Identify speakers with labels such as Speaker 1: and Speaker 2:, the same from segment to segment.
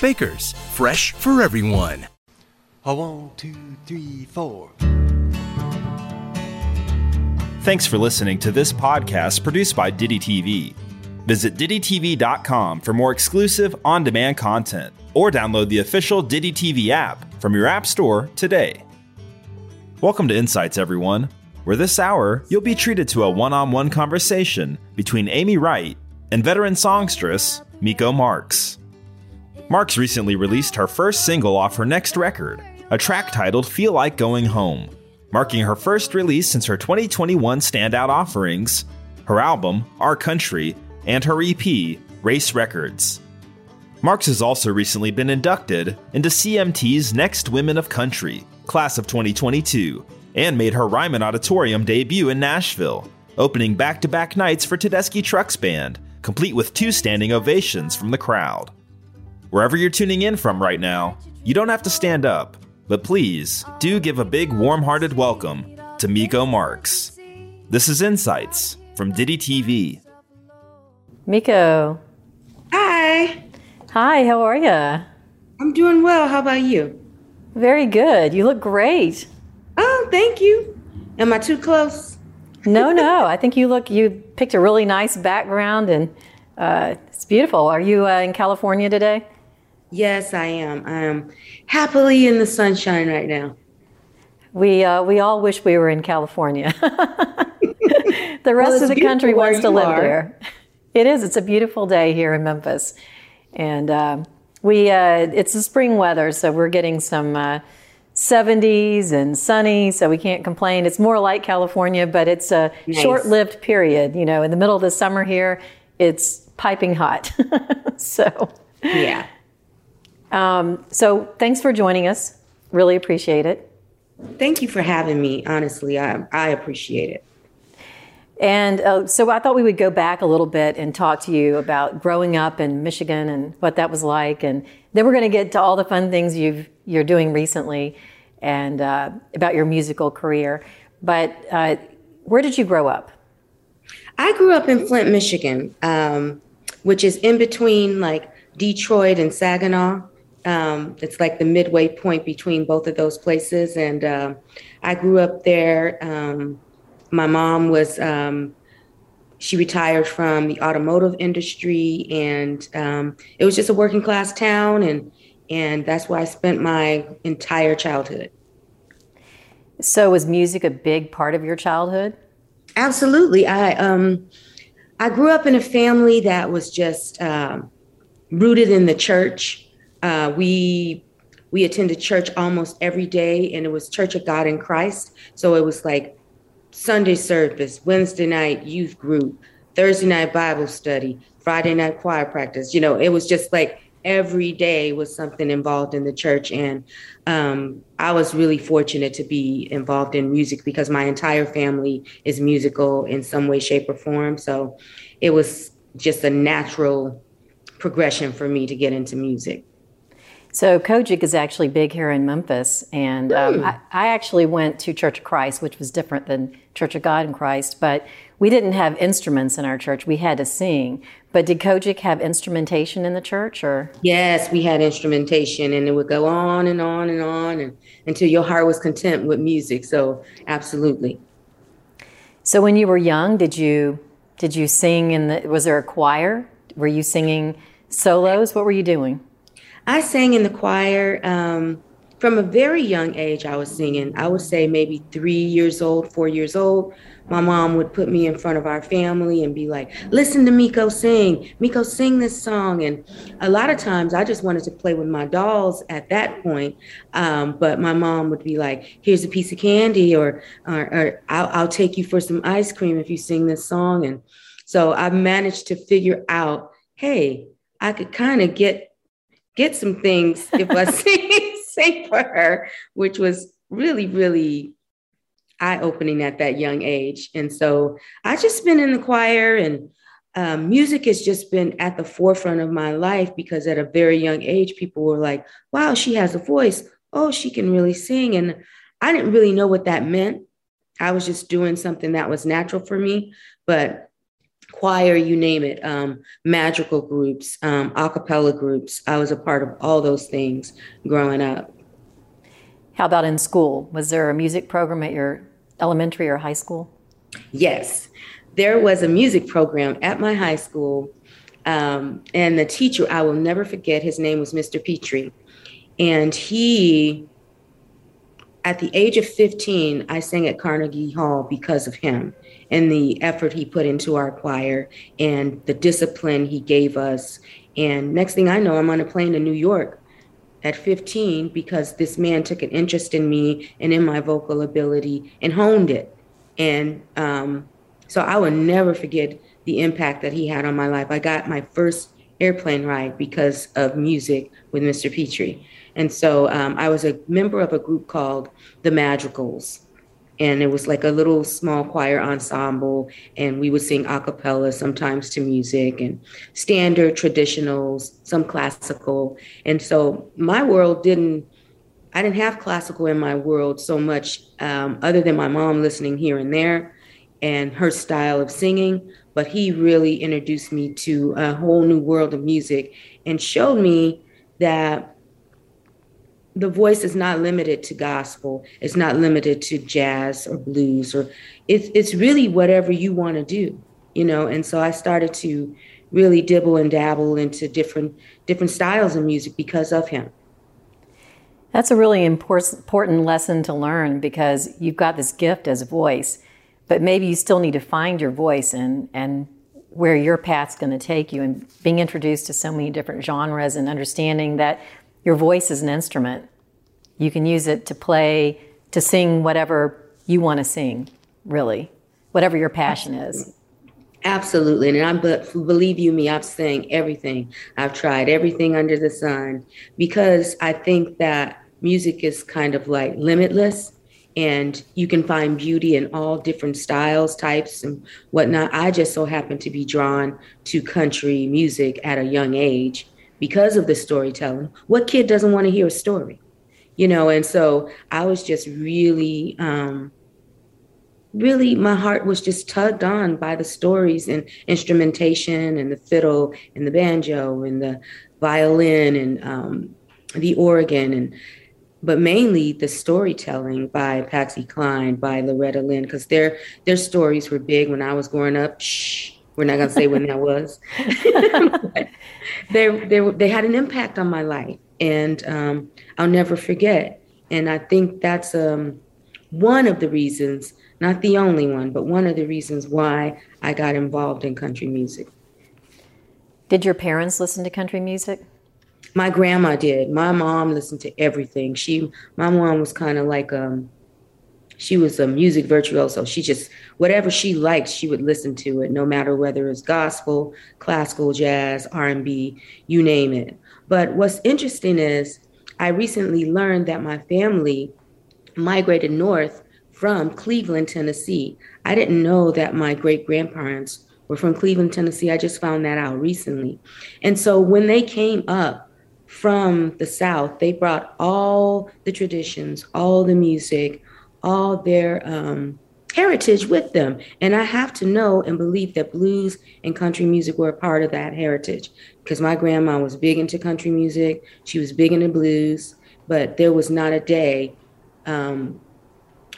Speaker 1: Baker's, fresh for everyone.
Speaker 2: A one, two, three, four.
Speaker 3: Thanks for listening to this podcast produced by Ditty TV. Visit DittyTV.com for more exclusive on demand content or download the official Ditty TV app from your App Store today. Welcome to Insights, everyone, where this hour you'll be treated to a one on one conversation between Amy Wright and veteran songstress Miko Marks. Marks recently released her first single off her next record, a track titled Feel Like Going Home, marking her first release since her 2021 standout offerings, her album, Our Country, and her EP, Race Records. Marks has also recently been inducted into CMT's Next Women of Country, class of 2022, and made her Ryman Auditorium debut in Nashville, opening back to back nights for Tedeschi Trucks Band, complete with two standing ovations from the crowd. Wherever you're tuning in from right now, you don't have to stand up. But please, do give a big warm hearted welcome to Miko Marks. This is Insights from Ditty TV.
Speaker 4: Miko.
Speaker 5: Hi.
Speaker 4: Hi, how are you?
Speaker 5: I'm doing well. How about you?
Speaker 4: Very good. You look great.
Speaker 5: Oh, thank you. Am I too close?
Speaker 4: no, no. I think you look, you picked a really nice background and uh, it's beautiful. Are you uh, in California today?
Speaker 5: Yes, I am. I am happily in the sunshine right now.
Speaker 4: We uh, we all wish we were in California. the rest
Speaker 5: Well,
Speaker 4: of the country wants to live
Speaker 5: are.
Speaker 4: there. It is. It's a beautiful day here in Memphis, and uh, we uh, it's the spring weather, so we're getting some uh, 70s and sunny, so we can't complain. It's more like California, but it's a
Speaker 5: Nice.
Speaker 4: short-lived period. You know, in the middle of the summer here, it's piping hot. so.
Speaker 5: Yeah.
Speaker 4: Um, so thanks for joining us. Really appreciate it.
Speaker 5: Thank you for having me. Honestly, I I appreciate it.
Speaker 4: And uh, so I thought we would go back a little bit and talk to you about growing up in Michigan and what that was like, and then we're going to get to all the fun things you've you're doing recently, and uh, about your musical career. But uh, where did you grow up?
Speaker 5: I grew up in Flint, Michigan, um, which is in between like Detroit and Saginaw. Um, it's like the midway point between both of those places. And uh, I grew up there. Um, my mom was, um, she retired from the automotive industry, and um, it was just a working class town. And, and that's where I spent my entire childhood.
Speaker 4: So was music a big part of your childhood?
Speaker 5: Absolutely. I um I grew up in a family that was just um, rooted in the church. Uh, we we attended church almost every day, and it was Church of God in Christ. So it was like Sunday service, Wednesday night youth group, Thursday night Bible study, Friday night choir practice. You know, it was just like every day was something involved in the church, and um, I was really fortunate to be involved in music because my entire family is musical in some way, shape, or form. So it was just a natural progression for me to get into music.
Speaker 4: So COGIC is actually big here in Memphis, and um, I, I actually went to Church of Christ, which was different than Church of God in Christ. But we didn't have instruments in our church; we had to sing. But did COGIC have instrumentation in the church, or
Speaker 5: Yes, we had instrumentation, and it would go on and on and on, and until your heart was content with music. So absolutely.
Speaker 4: so? When you were young, did you did you sing in the? Was there a choir? Were you singing solos? What were you doing?
Speaker 5: I sang in the choir. Um, from a very young age, I was singing. I would say maybe three years old, four years old. My mom would put me in front of our family and be like, listen to Miko sing. Miko, sing this song. And a lot of times I just wanted to play with my dolls at that point. Um, but my mom would be like, here's a piece of candy, or, or, or I'll, I'll take you for some ice cream if you sing this song. And so I managed to figure out, hey, I could kind of get get some things if I sing sing for her, which was really, really eye opening at that young age. And so I just been in the choir and um, music has just been at the forefront of my life because at a very young age, people were like, wow, she has a voice. Oh, she can really sing. And I didn't really know what that meant. I was just doing something that was natural for me. But choir, you name it, um, madrigal groups, um, a cappella groups. I was a part of all those things growing up.
Speaker 4: How about in school? Was there a music program at your elementary or high school?
Speaker 5: Yes, there was a music program at my high school. Um, and the teacher, I will never forget, his name was Mr. Petrie. And he, at the age of 15, I sang at Carnegie Hall because of him and the effort he put into our choir and the discipline he gave us. And next thing I know, I'm on a plane to New York at 15 because this man took an interest in me and in my vocal ability and honed it. And um, so I will never forget the impact that he had on my life. I got my first airplane ride because of music with Mr. Petrie. And so um, I was a member of a group called the Madrigals and it was like a little small choir ensemble and we would sing a cappella sometimes to music and standard traditionals some classical. And so my world didn't i didn't have classical in my world so much um, other than my mom listening here and there and her style of singing but he really introduced me to a whole new world of music and showed me that the voice is not limited to gospel. It's not limited to jazz or blues or it's it's really whatever you want to do, you know. And so I started to really dibble and dabble into different different styles of music because of him.
Speaker 4: That's a really important lesson to learn because you've got this gift as a voice, but maybe you still need to find your voice and and where your path's going to take you and being introduced to so many different genres and understanding that your voice is an instrument. You can use it to play, to sing whatever you want to sing, really, whatever your passion is.
Speaker 5: Absolutely. And but believe you me, I've sang everything. I've tried everything under the sun because I think that music is kind of like limitless and you can find beauty in all different styles, types, and whatnot. I just so happen to be drawn to country music at a young age because of the storytelling. What kid doesn't want to hear a story? You know, and so I was just really, um, really, my heart was just tugged on by the stories and instrumentation and the fiddle and the banjo and the violin and um, the organ and but mainly the storytelling by Patsy Cline, by Loretta Lynn, because their their stories were big when I was growing up. Shh, we're not gonna say when that was. they they they had an impact on my life, and um, I'll never forget. And I think that's um, one of the reasons, not the only one, but one of the reasons why I got involved in country music.
Speaker 4: Did your parents listen to country music?
Speaker 5: My grandma did. My mom listened to everything. She, my mom was kind of like um, she was a music virtuoso. She just whatever she liked, she would listen to it, no matter whether it's gospel, classical, jazz, R and B, you name it. But what's interesting is I recently learned that my family migrated north from Cleveland, Tennessee. I didn't know that my great grandparents were from Cleveland, Tennessee. I just found that out recently. And so when they came up from the South, they brought all the traditions, all the music, all their um, heritage with them. And I have to know and believe that blues and country music were a part of that heritage because my grandma was big into country music. She was big into blues, but there was not a day. Um,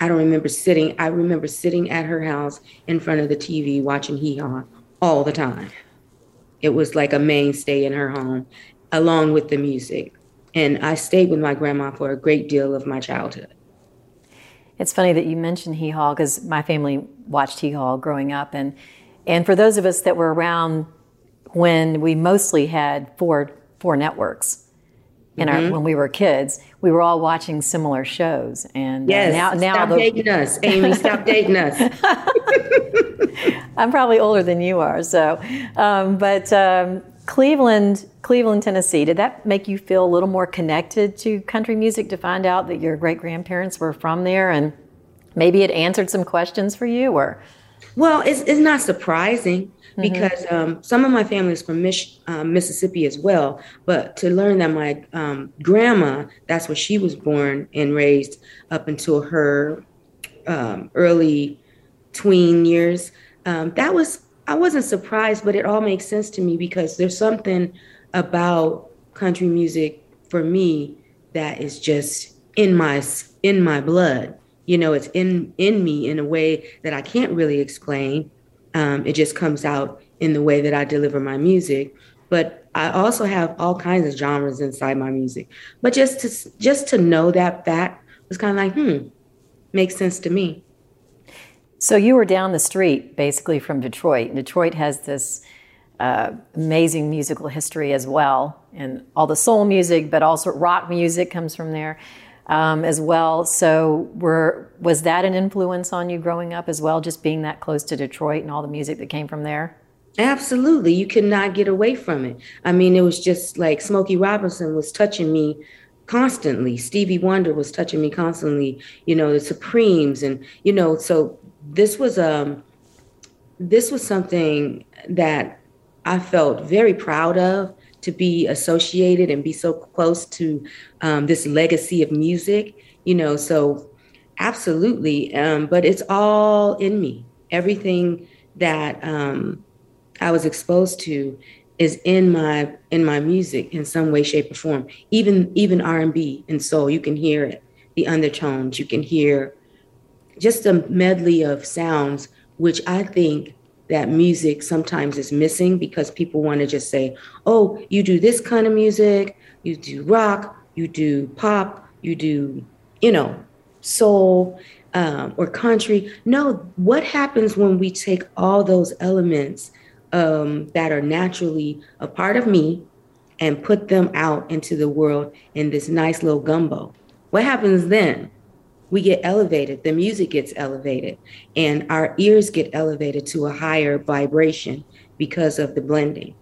Speaker 5: I don't remember sitting, I remember sitting at her house in front of the TV watching Hee Haw all the time. It was like a mainstay in her home, along with the music. and I stayed with my grandma for a great deal of my childhood.
Speaker 4: It's funny that you mentioned Hee Haw because my family watched Hee Haw growing up, and and for those of us that were around when we mostly had four four networks in mm-hmm. our when we were kids, we were all watching similar shows. And
Speaker 5: uh, yes, uh, now now stop dating us, Amy. Stop dating us.
Speaker 4: I'm probably older than you are, so um, but. Um, Cleveland, Cleveland, Tennessee, did that make you feel a little more connected to country music to find out that your great grandparents were from there and maybe it answered some questions for you or?
Speaker 5: Well, it's, it's not surprising mm-hmm. because um, some of my family is from Mich- um, Mississippi as well. But to learn that my um, grandma, that's where she was born and raised up until her um, early tween years, um, that was I wasn't surprised, but it all makes sense to me because there's something about country music for me that is just in my in my blood. You know, it's in in me in a way that I can't really explain. Um, it just comes out in the way that I deliver my music. But I also have all kinds of genres inside my music. But just to just to know that fact was kind of like, hmm, makes sense to me.
Speaker 4: So you were down the street basically from Detroit. Detroit has this uh, amazing musical history as well, and all the soul music, but also rock music comes from there um, as well. So were was that an influence on you growing up as well, just being that close to Detroit and all the music that came from there?
Speaker 5: Absolutely, you could not get away from it. I mean, it was just like Smokey Robinson was touching me constantly. Stevie Wonder was touching me constantly. You know, the Supremes, and you know, so this was um this was something that I felt very proud of to be associated and be so close to um, this legacy of music. You know, so absolutely. Um, but it's all in me. Everything that um, I was exposed to is in my in my music in some way, shape, or form. Even even R and B and soul, you can hear it. The undertones, you can hear just a medley of sounds, which I think that music sometimes is missing because people want to just say, oh, you do this kind of music, you do rock, you do pop, you do, you know, soul um, or country. No, what happens when we take all those elements um, that are naturally a part of me and put them out into the world in this nice little gumbo? What happens then? We get elevated, the music gets elevated, and our ears get elevated to a higher vibration because of the blending.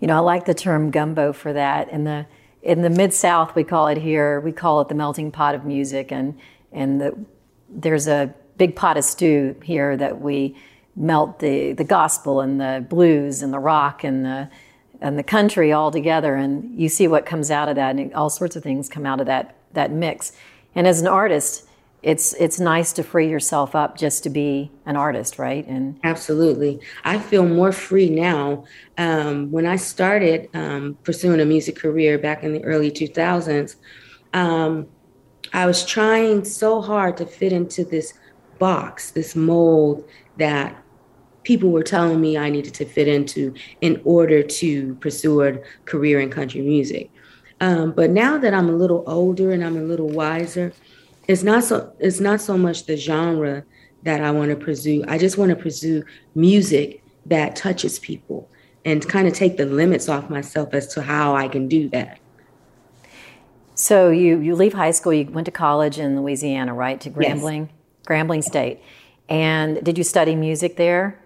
Speaker 4: You know, I like the term gumbo for that. In the in the mid South, we call it here. We call it the melting pot of music, and and the, there's a big pot of stew here that we melt the the gospel and the blues and the rock and the and the country all together, and you see what comes out of that, and all sorts of things come out of that that mix. And as an artist, it's it's nice to free yourself up just to be an artist, right? And
Speaker 5: absolutely, I feel more free now. Um, when I started um, pursuing a music career back in the early 2000s, um, I was trying so hard to fit into this box, this mold that people were telling me I needed to fit into in order to pursue a career in country music. Um, but now that I'm a little older and I'm a little wiser, it's not so it's not so much the genre that I want to pursue. I just want to pursue music that touches people and kind of take the limits off myself as to how I can do that.
Speaker 4: So you you leave high school, you went to college in Louisiana, right? To Grambling, yes. Grambling State. And did you study music there?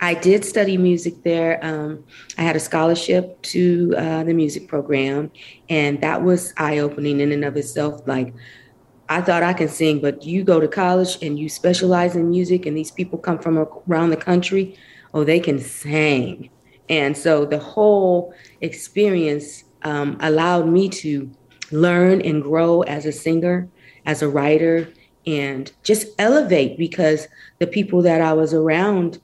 Speaker 5: I did study music there. Um, I had a scholarship to uh, the music program, and that was eye opening in and of itself. Like, I thought I can sing, but you go to college and you specialize in music, and these people come from around the country. Oh, they can sing. And so the whole experience um, allowed me to learn and grow as a singer, as a writer, and just elevate because the people that I was around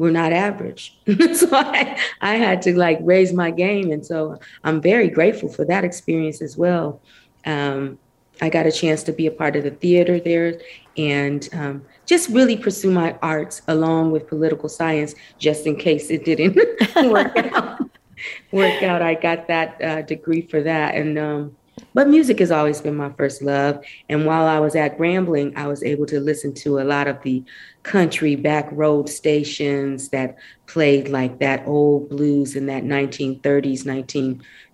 Speaker 5: were not average. so I, I had to like raise my game. And so I'm very grateful for that experience as well. Um, I got a chance to be a part of the theater there and um, just really pursue my arts along with political science, just in case it didn't work out. work out. I got that uh, degree for that, and um, but music has always been my first love. And while I was at Grambling, I was able to listen to a lot of the country back road stations that played like that old blues in that 1930s,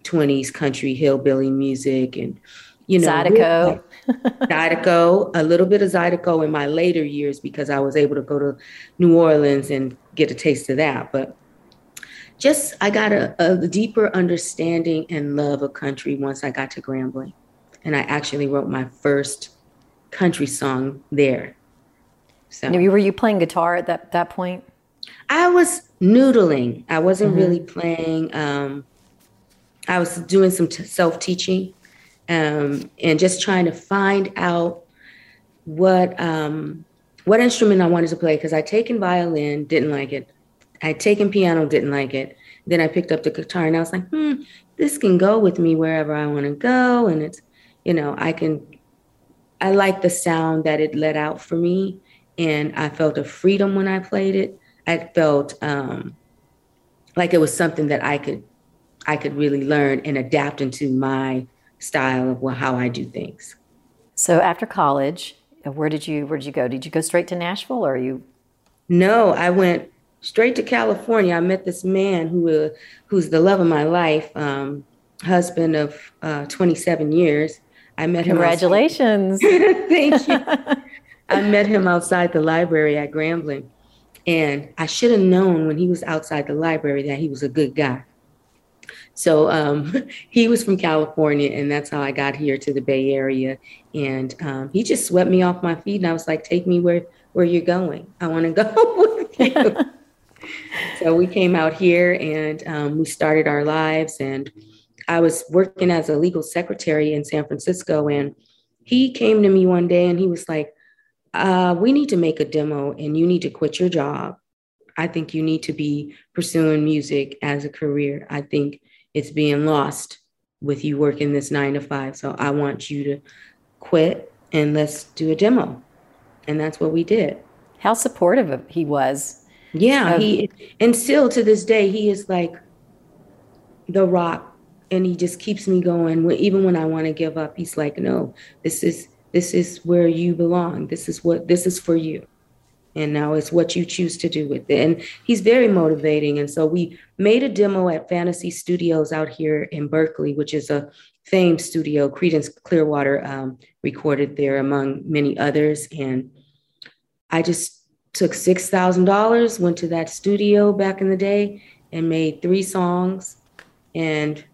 Speaker 5: 1920s country hillbilly music and you know
Speaker 4: Zydeco.
Speaker 5: Zydeco, a little bit of Zydeco in my later years because I was able to go to New Orleans and get a taste of that. But just I got a, a deeper understanding and love of country once I got to Grambling. And I actually wrote my first country song there.
Speaker 4: So were you playing guitar at that, that point?
Speaker 5: I was noodling. I wasn't mm-hmm. really playing. Um, I was doing some t- self teaching um, and just trying to find out what um, what instrument I wanted to play because I'd taken violin, didn't like it. I'd taken piano, didn't like it. Then I picked up the guitar and I was like, hmm, this can go with me wherever I want to go. And it's, you know, I can, I like the sound that it let out for me. And I felt a freedom when I played it. I felt um, like it was something that I could, I could really learn and adapt into my style of well, how I do things.
Speaker 4: So after college, where did you where did you go? Did you go straight to Nashville or you
Speaker 5: No, I went straight to California. I met this man who uh, who's the love of my life, um, husband of uh, 27 years. I met
Speaker 4: him. Congratulations!
Speaker 5: Thank you. I met him outside the library at Grambling, and I should have known when he was outside the library that he was a good guy. So um, he was from California, and that's how I got here to the Bay Area. And um, he just swept me off my feet, and I was like, "Take me where where you're going. I want to go with you." So we came out here, and um, we started our lives. And I was working as a legal secretary in San Francisco, and he came to me one day, and he was like, uh, "We need to make a demo, and you need to quit your job." I think you need to be pursuing music as a career. I think it's being lost with you working this nine to five. So I want you to quit and let's do a demo. And that's what we did.
Speaker 4: How supportive he was.
Speaker 5: Yeah, of- he and still to this day he is like the rock and he just keeps me going even when I want to give up. He's like, "No, this is this is where you belong. This is what this is for you." and now it's what you choose to do with it. And he's very motivating. And so we made a demo at Fantasy Studios out here in Berkeley, which is a famed studio. Creedence Clearwater um, recorded there, among many others. And I just took six thousand dollars, went to that studio back in the day, and made three songs. And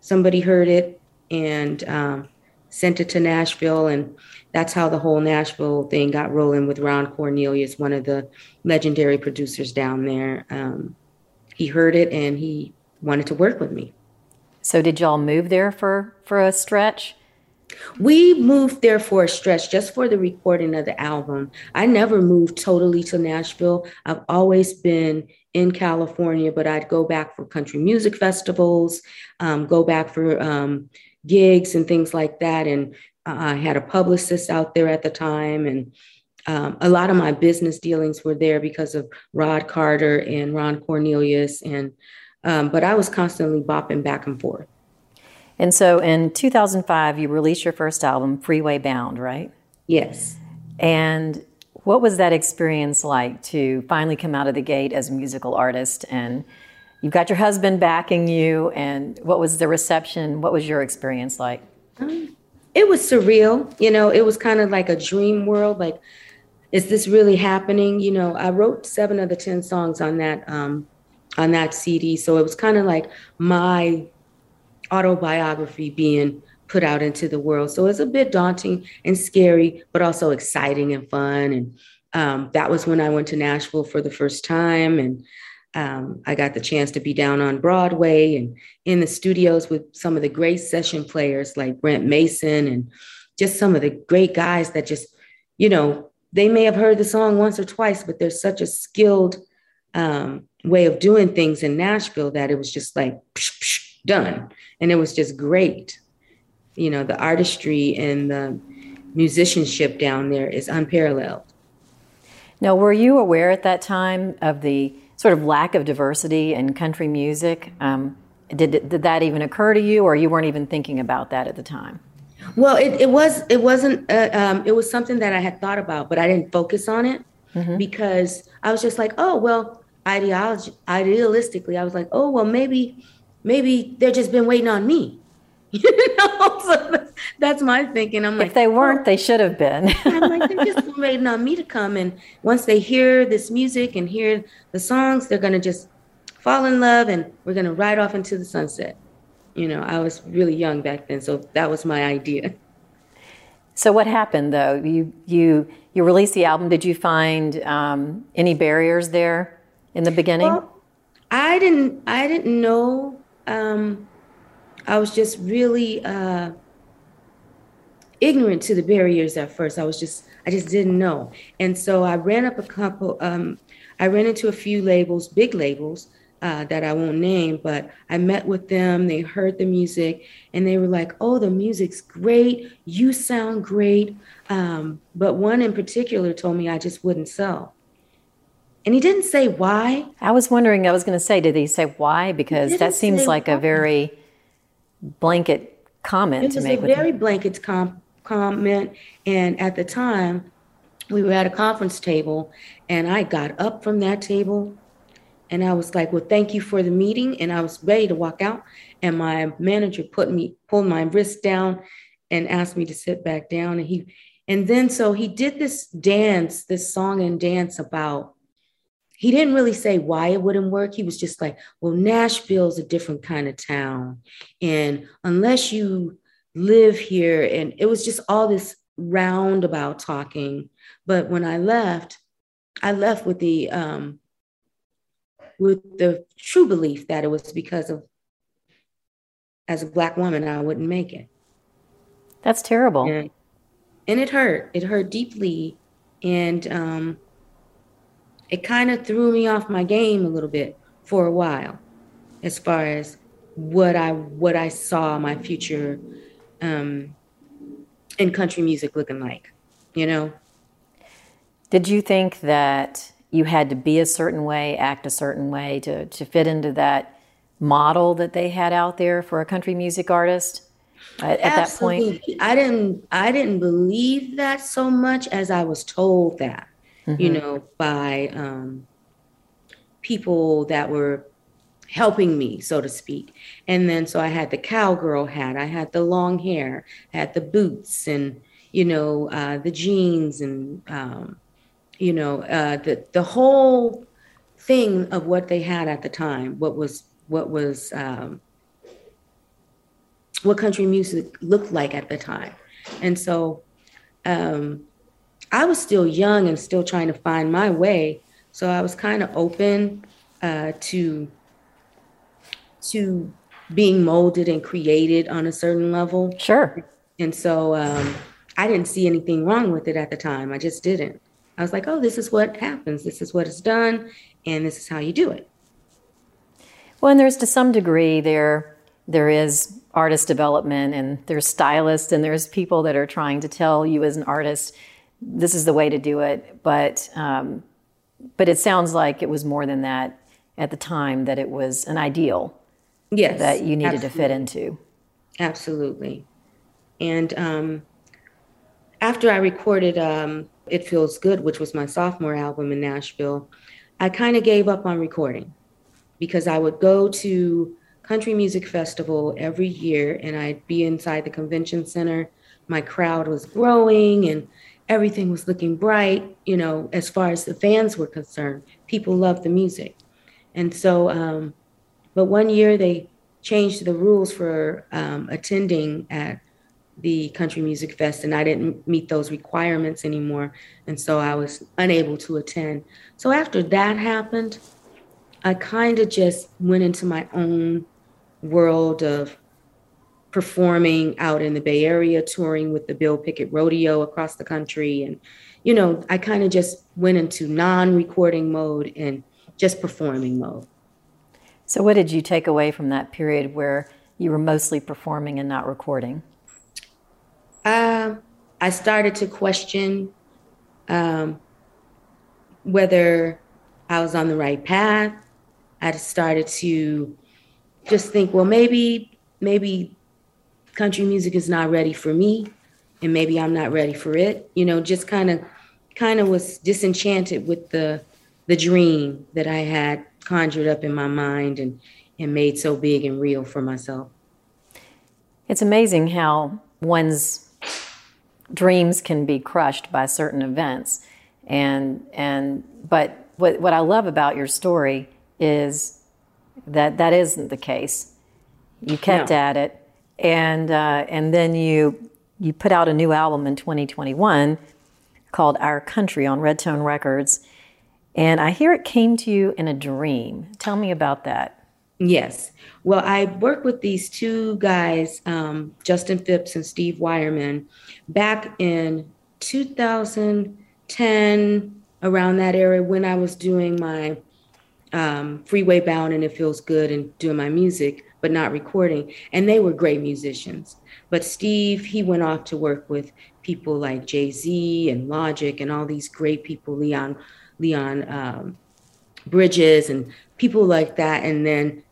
Speaker 5: somebody heard it and um, sent it to Nashville and that's how the whole Nashville thing got rolling with Ron Cornelius, one of the legendary producers down there. Um, he heard it and he wanted to work with me.
Speaker 4: So did y'all move there for for a stretch?
Speaker 5: We moved there for a stretch just for the recording of the album. I never moved totally to Nashville. I've always been in California, but I'd go back for country music festivals, um, go back for um, gigs and things like that. And I had a publicist out there at the time, and um, a lot of my business dealings were there because of Rod Carter and Ron Cornelius, and um, but I was constantly bopping back and forth.
Speaker 4: And so, in 2005, you released your first album, Freeway Bound, right?
Speaker 5: Yes.
Speaker 4: And what was that experience like to finally come out of the gate as a musical artist and you've got your husband backing you and what was the reception what was your experience like
Speaker 5: um, it was surreal. You know, it was kind of like a dream world. Like, is this really happening? You know, I wrote seven of the ten songs on that um, on that CD, so it was kind of like my autobiography being put out into the world. So it's a bit daunting and scary, but also exciting and fun. And um, that was when I went to Nashville for the first time, and um, I got the chance to be down on Broadway and in the studios with some of the great session players like Brent Mason and just some of the great guys that just, you know, they may have heard the song once or twice, but there's such a skilled um, way of doing things in Nashville that it was just like psh, psh, done. And it was just great. You know, the artistry and the musicianship down there is unparalleled.
Speaker 4: Now, were you aware at that time of the sort of lack of diversity in country music. Um, Did, did that even occur to you, or you weren't even thinking about that at the time?
Speaker 5: Well, it, it was it wasn't uh, um, it was something that I had thought about, but I didn't focus on it mm-hmm. because I was just like, oh well, ideology idealistically, I was like, oh well, maybe maybe they've just been waiting on me. you know, so that's my thinking. I'm like,
Speaker 4: if they weren't, oh. they should have been.
Speaker 5: I'm like, they're just waiting on me to come, and once they hear this music and hear the songs, they're gonna just fall in love, and we're gonna ride off into the sunset. You know, I was really young back then, so that was my idea.
Speaker 4: So what happened though? You you you released the album. Did you find um, any barriers there in the beginning? Well,
Speaker 5: I didn't. I didn't know. Um, I was just really uh, ignorant to the barriers at first. I was just. I just didn't know, and so I ran up a couple. Um, I ran into a few labels, big labels, uh, that I won't name, but I met with them. They heard the music and they were like, oh, the music's great. You sound great. Um, but one in particular told me I just wouldn't sell. And he didn't say why.
Speaker 4: I was wondering, I was going to say, did he say why? Because that seems like why. a very blanket comment
Speaker 5: it
Speaker 4: to make.
Speaker 5: It was a very blanket com- comment. And at the time, we were at a conference table, and I got up from that table and I was like, well, thank you for the meeting. And I was ready to walk out. And my manager put me, pulled my wrist down and asked me to sit back down. And he, and then so he did this dance, this song and dance about, he didn't really say why it wouldn't work. He was just like, well, Nashville's a different kind of town. And unless you live here, and it was just all this roundabout talking. But when I left, I left with the um, with the true belief that it was because of, as a Black woman, I wouldn't make it.
Speaker 4: That's terrible.
Speaker 5: And, and it hurt. It hurt deeply. And um, it kind of threw me off my game a little bit for a while as far as what I what I saw my future um, in country music looking like, you know.
Speaker 4: Did you think that you had to be a certain way, act a certain way to, to fit into that model that they had out there for a country music artist at, at that point?
Speaker 5: I didn't I didn't believe that so much as I was told that, mm-hmm. you know, by um, people that were helping me, so to speak. And then so I had the cowgirl hat, I had the long hair, I had the boots and you know uh, the jeans and um, you know, uh, the the whole thing of what they had at the time, what was what was um, what country music looked like at the time, and so um, I was still young and still trying to find my way. So I was kind of open uh, to to being molded and created on a certain level.
Speaker 4: Sure.
Speaker 5: And so um, I didn't see anything wrong with it at the time. I just didn't. I was like, oh, this is what happens. This is what is done, and this is how you do it.
Speaker 4: Well, and there's to some degree there there is artist development, and there's stylists, and there's people that are trying to tell you as an artist this is the way to do it. But um, but it sounds like it was more than that at the time. That it was an ideal.
Speaker 5: Yes,
Speaker 4: that you needed absolutely. to fit into.
Speaker 5: Absolutely, and um, after I recorded um, it Feels Good, which was my sophomore album in Nashville, I kind of gave up on recording because I would go to Country Music Festival every year and I'd be inside the convention center. My crowd was growing and everything was looking bright, you know, as far as the fans were concerned. People loved the music. And so, um, but one year they changed the rules for um, attending at the Country Music Fest, and I didn't meet those requirements anymore. And so I was unable to attend. So after that happened, I kind of just went into my own world of performing out in the Bay Area, touring with the Bill Pickett Rodeo across the country. And, you know, I kind of just went into non recording mode and just performing mode.
Speaker 4: So, what did you take away from that period where you were mostly performing and not recording?
Speaker 5: Uh, I started to question um, whether I was on the right path. I started to just think, well, maybe, maybe country music is not ready for me and maybe I'm not ready for it. You know, just kind of kind of was disenchanted with the the dream that I had conjured up in my mind and and made so big and real for myself.
Speaker 4: It's amazing how one's dreams can be crushed by certain events. And and but what what I love about your story is that that isn't the case. You kept no. at it, and uh, and then you you put out a new album in 2021 called Our Country on Red Tone Records. And I hear it came to you in a dream. Tell me about that.
Speaker 5: Yes. Well, I worked with these two guys, um, Justin Phipps and Steve Wyreman, back in 2010, around that area when I was doing my um, Freeway Bound and It Feels Good and doing my music, but not recording. And they were great musicians. But Steve, he went off to work with people like Jay Z and Logic and all these great people, Leon, Leon um, Bridges and people like that. And then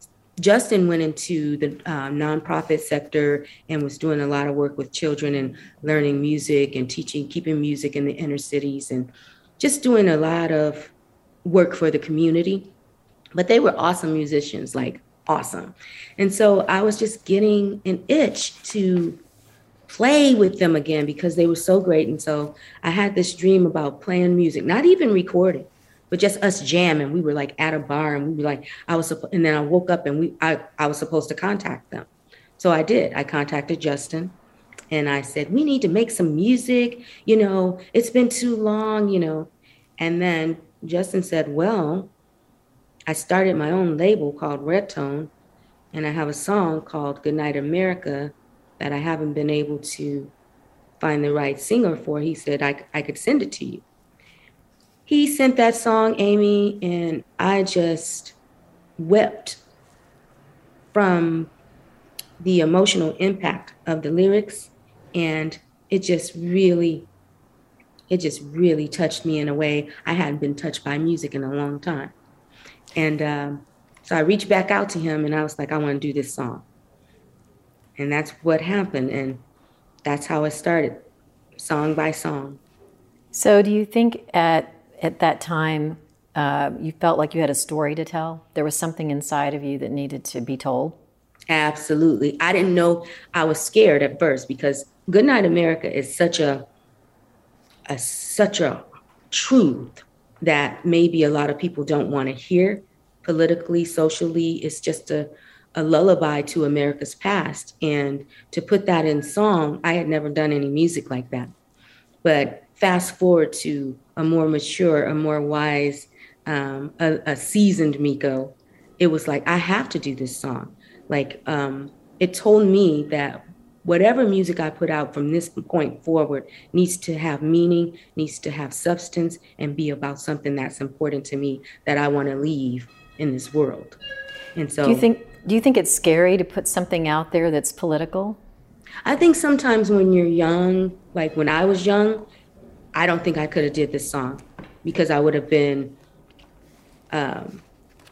Speaker 5: Justin went into the uh, nonprofit sector and was doing a lot of work with children and learning music and teaching, keeping music in the inner cities and just doing a lot of work for the community. But they were awesome musicians, like awesome. And so I was just getting an itch to play with them again because they were so great. And so I had this dream about playing music, not even recording, but just us jamming. We were like at a bar and we were like, I was, and then I woke up and we, I, I was supposed to contact them. So I did. I contacted Justin and I said, we need to make some music. You know, it's been too long, you know. And then Justin said, well, I started my own label called Red Tone, and I have a song called Goodnight America that I haven't been able to find the right singer for. He said I, I could send it to you. He sent that song, Amy, and I just wept from the emotional impact of the lyrics. And it just really, it just really touched me in a way I hadn't been touched by music in a long time. And um, so I reached back out to him and I was like, I want to do this song. And that's what happened. And that's how it started, song by song.
Speaker 4: So do you think at, at that time uh, you felt like you had a story to tell? There was something inside of you that needed to be told?
Speaker 5: Absolutely. I didn't know I was scared at first because Goodnight America is such a, a such a truth that maybe a lot of people don't want to hear politically, socially. It's just a, a lullaby to America's past. And to put that in song, I had never done any music like that. But fast forward to a more mature, a more wise, um, a, a, seasoned Miko, it was like, I have to do this song. Like, um, it told me that whatever music I put out from this point forward needs to have meaning, needs to have substance, and be about something that's important to me that I want to leave in this world. And so,
Speaker 4: do you think do you think it's scary to put something out there that's political?
Speaker 5: I think sometimes when you're young, like when I was young, I don't think I could have did this song because I would have been. Um,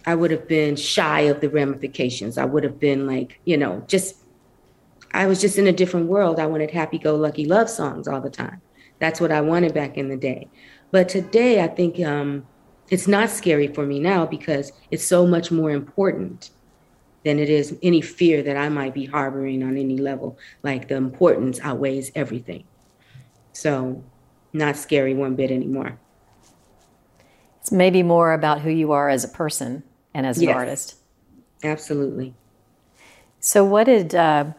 Speaker 5: I would have been shy of the ramifications. I would have been like, you know, just I was just in a different world. I wanted happy go lucky love songs all the time. That's what I wanted back in the day. But today, I think um, it's not scary for me now because it's so much more important than it is any fear that I might be harboring on any level. Like the importance outweighs everything. So, not scary one bit anymore.
Speaker 4: It's maybe more about who you are as a person and as an artist.
Speaker 5: Absolutely.
Speaker 4: So, what did uh,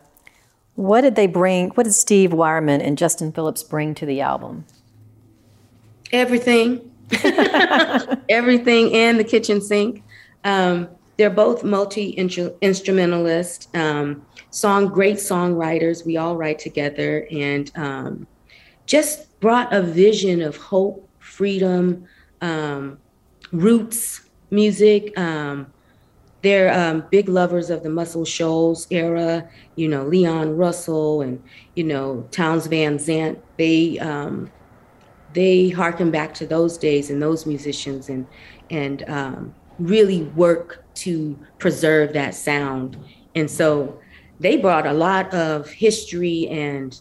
Speaker 4: what did they bring? What did Steve Wyreman and Justin Phillips bring to the album?
Speaker 5: Everything, everything, and the kitchen sink. Um, they're both multi instrumentalists, um, song great songwriters. We all write together, and um, just brought a vision of hope, freedom, um, roots music. Um, they're um, big lovers of the Muscle Shoals era, you know, Leon Russell and, you know, Townes Van Zandt. They, um, they harken back to those days and those musicians and, and um, really work to preserve that sound. And so they brought a lot of history and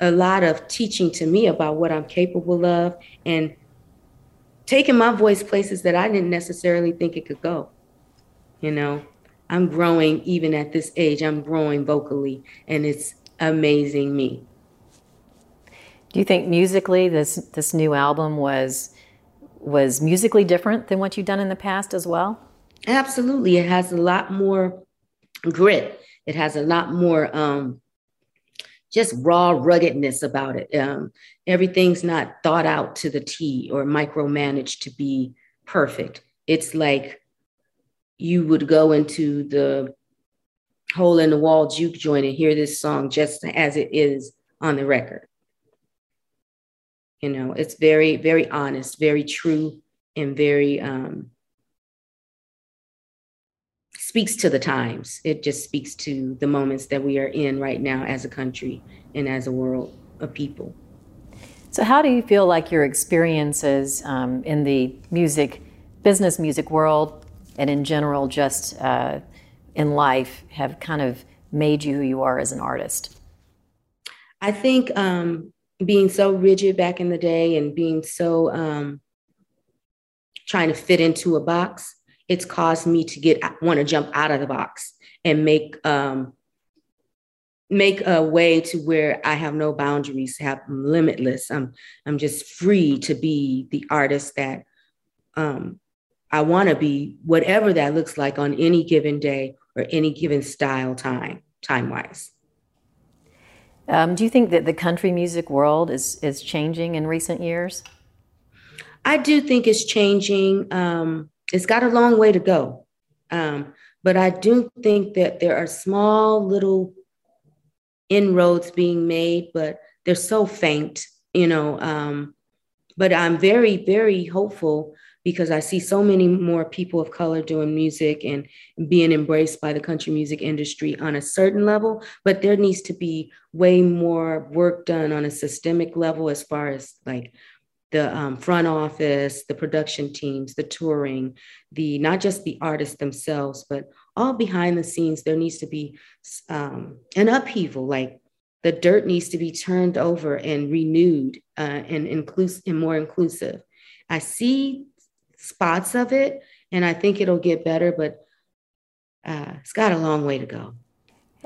Speaker 5: a lot of teaching to me about what I'm capable of and taking my voice places that I didn't necessarily think it could go. You know, I'm growing even at this age, I'm growing vocally, and it's amazing me.
Speaker 4: Do you think musically this this new album was was musically different than what you've done in the past as well?
Speaker 5: Absolutely. It has a lot more grit. It has a lot more um, just raw ruggedness about it. Um, everything's not thought out to the T or micromanaged to be perfect. It's like you would go into the hole in the wall juke joint and hear this song just as it is on the record. You know, it's very, very honest, very true, and very um, speaks to the times. It just speaks to the moments that we are in right now as a country and as a world of people.
Speaker 4: So, how do you feel like your experiences um, in the music, business music world, and in general, just uh, in life, have kind of made you who you are as an artist?
Speaker 5: I think um, being so rigid back in the day and being so um, trying to fit into a box, it's caused me to get want to jump out of the box and make um, make a way to where I have no boundaries, have I'm limitless. I'm I'm just free to be the artist that um, I want to be, whatever that looks like on any given day or any given style time time wise.
Speaker 4: Um, do you think that the country music world is is changing in recent years?
Speaker 5: I do think it's changing. Um, it's got a long way to go, um, but I do think that there are small little inroads being made, but they're so faint, you know. Um, but I'm very, very hopeful because I see so many more people of color doing music and being embraced by the country music industry on a certain level. But there needs to be way more work done on a systemic level as far as like the um, front office, the production teams, the touring, the not just the artists themselves, but all behind the scenes. There needs to be um, an upheaval, like the dirt needs to be turned over and renewed uh, and inclusive and more inclusive. I see spots of it, and I think it'll get better, but uh, it's got a long way to go.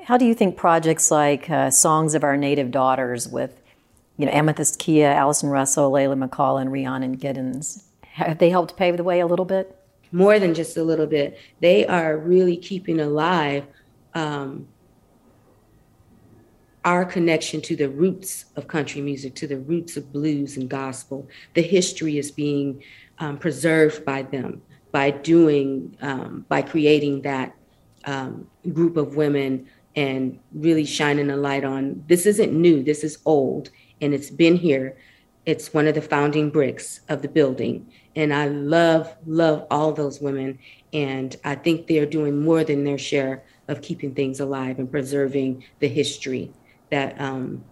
Speaker 4: How do you think projects like uh, Songs of Our Native Daughters with you know, Amythyst Kiah, Allison Russell, Leyla McCalla, and Rhiannon Giddens, have they helped pave the way a little bit?
Speaker 5: More than just a little bit. They are really keeping alive um, our connection to the roots of country music, to the roots of blues and gospel. The history is being um, preserved by them by doing, um, by creating that um, group of women and really shining a light on this isn't new, this is old, and it's been here. It's one of the founding bricks of the building. And I love, love all those women. And I think they're doing more than their share of keeping things alive and preserving the history that um,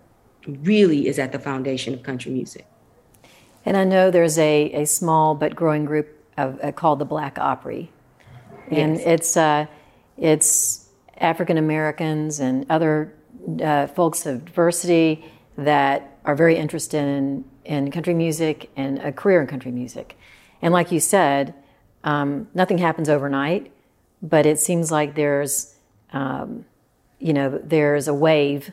Speaker 5: really is at the foundation of country music.
Speaker 4: And I know there's a, a small but growing group of, uh, called the Black Opry. And yes. it's, uh, it's African Americans and other uh, folks of diversity that are very interested in, in country music and a career in country music. And like you said, um, nothing happens overnight, but it seems like there's, um, you know, there's a wave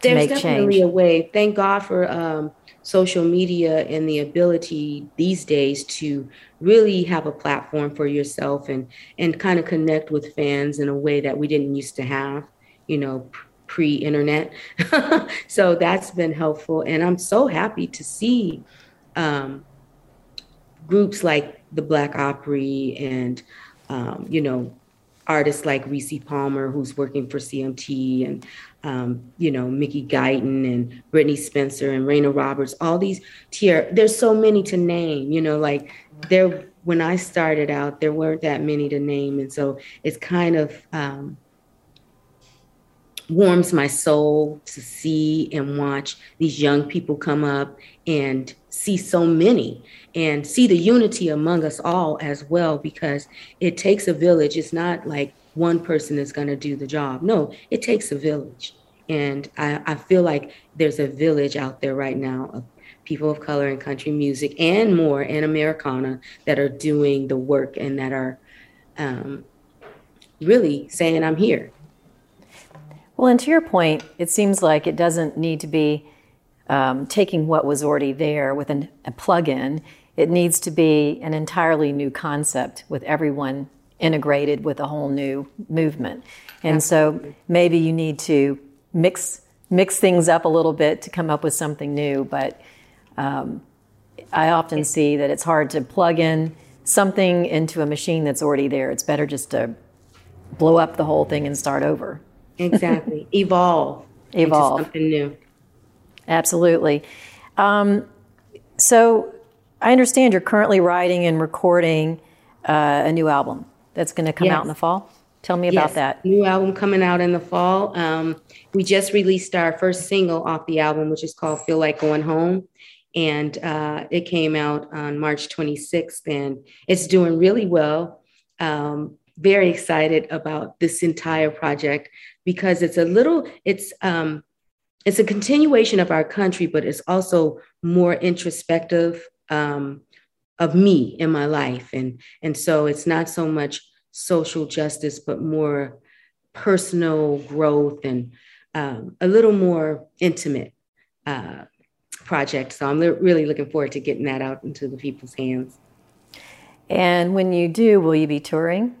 Speaker 5: there's definitely change. a wave. Thank God for um, social media and the ability these days to really have a platform for yourself and and kind of connect with fans in a way that we didn't used to have. You know, pre-internet. so that's been helpful, and I'm so happy to see um, groups like the Black Opry and um, you know artists like Rissi Palmer, who's working for CMT, and um, you know Mickey Guyton and Brittney Spencer and Reyna Roberts. All these tier. There's so many to name. You know, like there when I started out, there weren't that many to name, and so it's kind of um, warms my soul to see and watch these young people come up and see so many and see the unity among us all as well because it takes a village. It's not like one person is going to do the job. No it takes a village. And I, I feel like there's a village out there right now of people of color in country music and more and americana that are doing the work and that are um, really saying i'm here
Speaker 4: well, and to your point, it seems like it doesn't need to be um, taking what was already there with an, a plug-in. It needs to be an entirely new concept with everyone integrated with a whole new movement. And Absolutely. so maybe you need to mix mix things up a little bit to come up with something new. But um, I often see that it's hard to plug in something into a machine that's already there. It's better just to blow up the whole thing and start over.
Speaker 5: Exactly. Evolve.
Speaker 4: Evolve.
Speaker 5: something new.
Speaker 4: Absolutely. Um, so I understand you're currently writing and recording uh, a new album that's going to come yes. out in the fall. Tell me about yes. that.
Speaker 5: New album coming out in the fall. Um, we just released our first single off the album, which is called Feel Like Going Home. And uh, it came out on March 26th, and it's doing really well. Um, very excited about this entire project because it's a little it's um it's a continuation of our country but it's also more introspective um of me in my life. And and so it's not so much social justice but more personal growth and um, a little more intimate uh, project. So i'm li- really looking forward to getting that out into the people's hands.
Speaker 4: And when you do will you be touring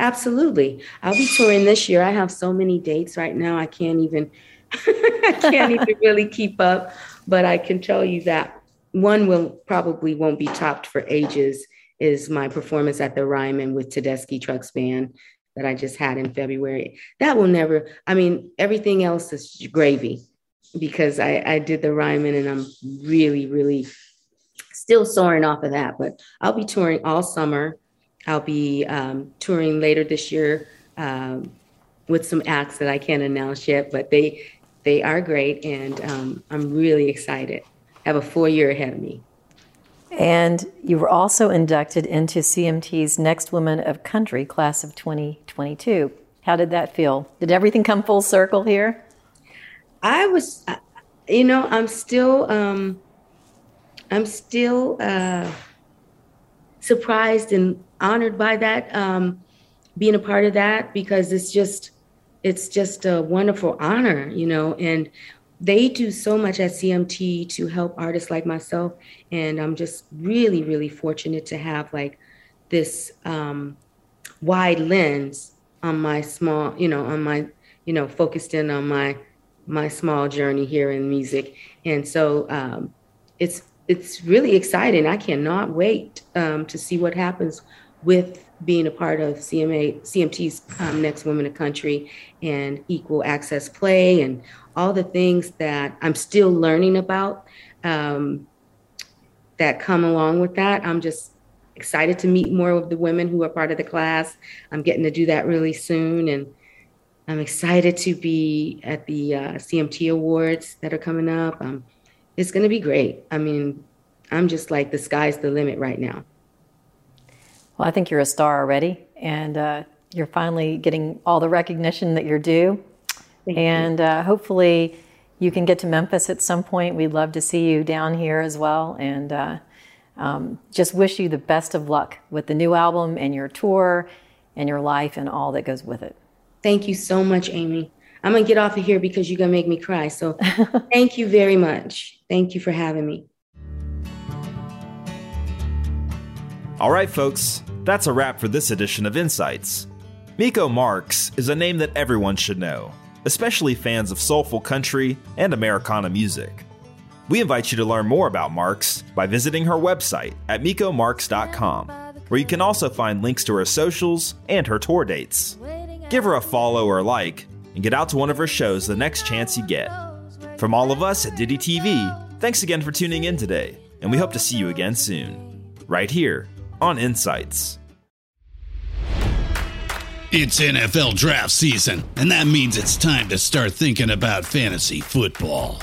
Speaker 5: Absolutely. I'll be touring this year. I have so many dates right now. I can't even I can't even really keep up, but I can tell you that one will probably won't be topped for ages is my performance at the Ryman with Tedeschi Trucks Band that I just had in February. That will never, I mean, everything else is gravy because I, I did the Ryman and I'm really, really still soaring off of that. But I'll be touring all summer. I'll be um, touring later this year um, with some acts that I can't announce yet, but they they are great, and um, I'm really excited. I have a full year ahead of me.
Speaker 4: And you were also inducted into CMT's Next Woman of Country class of 2022. How did that feel? Did everything come full circle here?
Speaker 5: I was, uh, you know, I'm still, um, I'm still uh, surprised and honored by that, um, being a part of that, because it's just it's just a wonderful honor, you know. And they do so much at CMT to help artists like myself, and I'm just really, really fortunate to have like this um, wide lens on my small, you know, on my, you know, focused in on my my small journey here in music, and so um, it's it's really exciting. I cannot wait um, to see what happens with being a part of CMA CMT's um, Next Women of Country and equal access play and all the things that I'm still learning about um, that come along with that. I'm just excited to meet more of the women who are part of the class. I'm getting to do that really soon and I'm excited to be at the uh, CMT Awards that are coming up. Um, it's going to be great. I mean, I'm just like the sky's the limit right now.
Speaker 4: Well, I think you're a star already, and uh, you're finally getting all the recognition that you're due.
Speaker 5: Thank
Speaker 4: and. Uh, hopefully, you can get to Memphis at some point. We'd love to see you down here as well. And uh, um, just wish you the best of luck with the new album and your tour and your life and all that goes with it.
Speaker 5: Thank you so much, Amy. I'm going to get off of here because you're going to make me cry. So thank you very much. Thank you for having me.
Speaker 3: All right, folks. That's a wrap for this edition of Insights. Miko Marks is a name that everyone should know, especially fans of soulful country and Americana music. We invite you to learn more about Marks by visiting her website at mikomarks.com, where you can also find links to her socials and her tour dates. Give her a follow or like, and get out to one of her shows the next chance you get. From all of us at Ditty TV, thanks again for tuning in today, and we hope to see you again soon, right here on Insights.
Speaker 6: It's NFL draft season, and that means it's time to start thinking about fantasy football.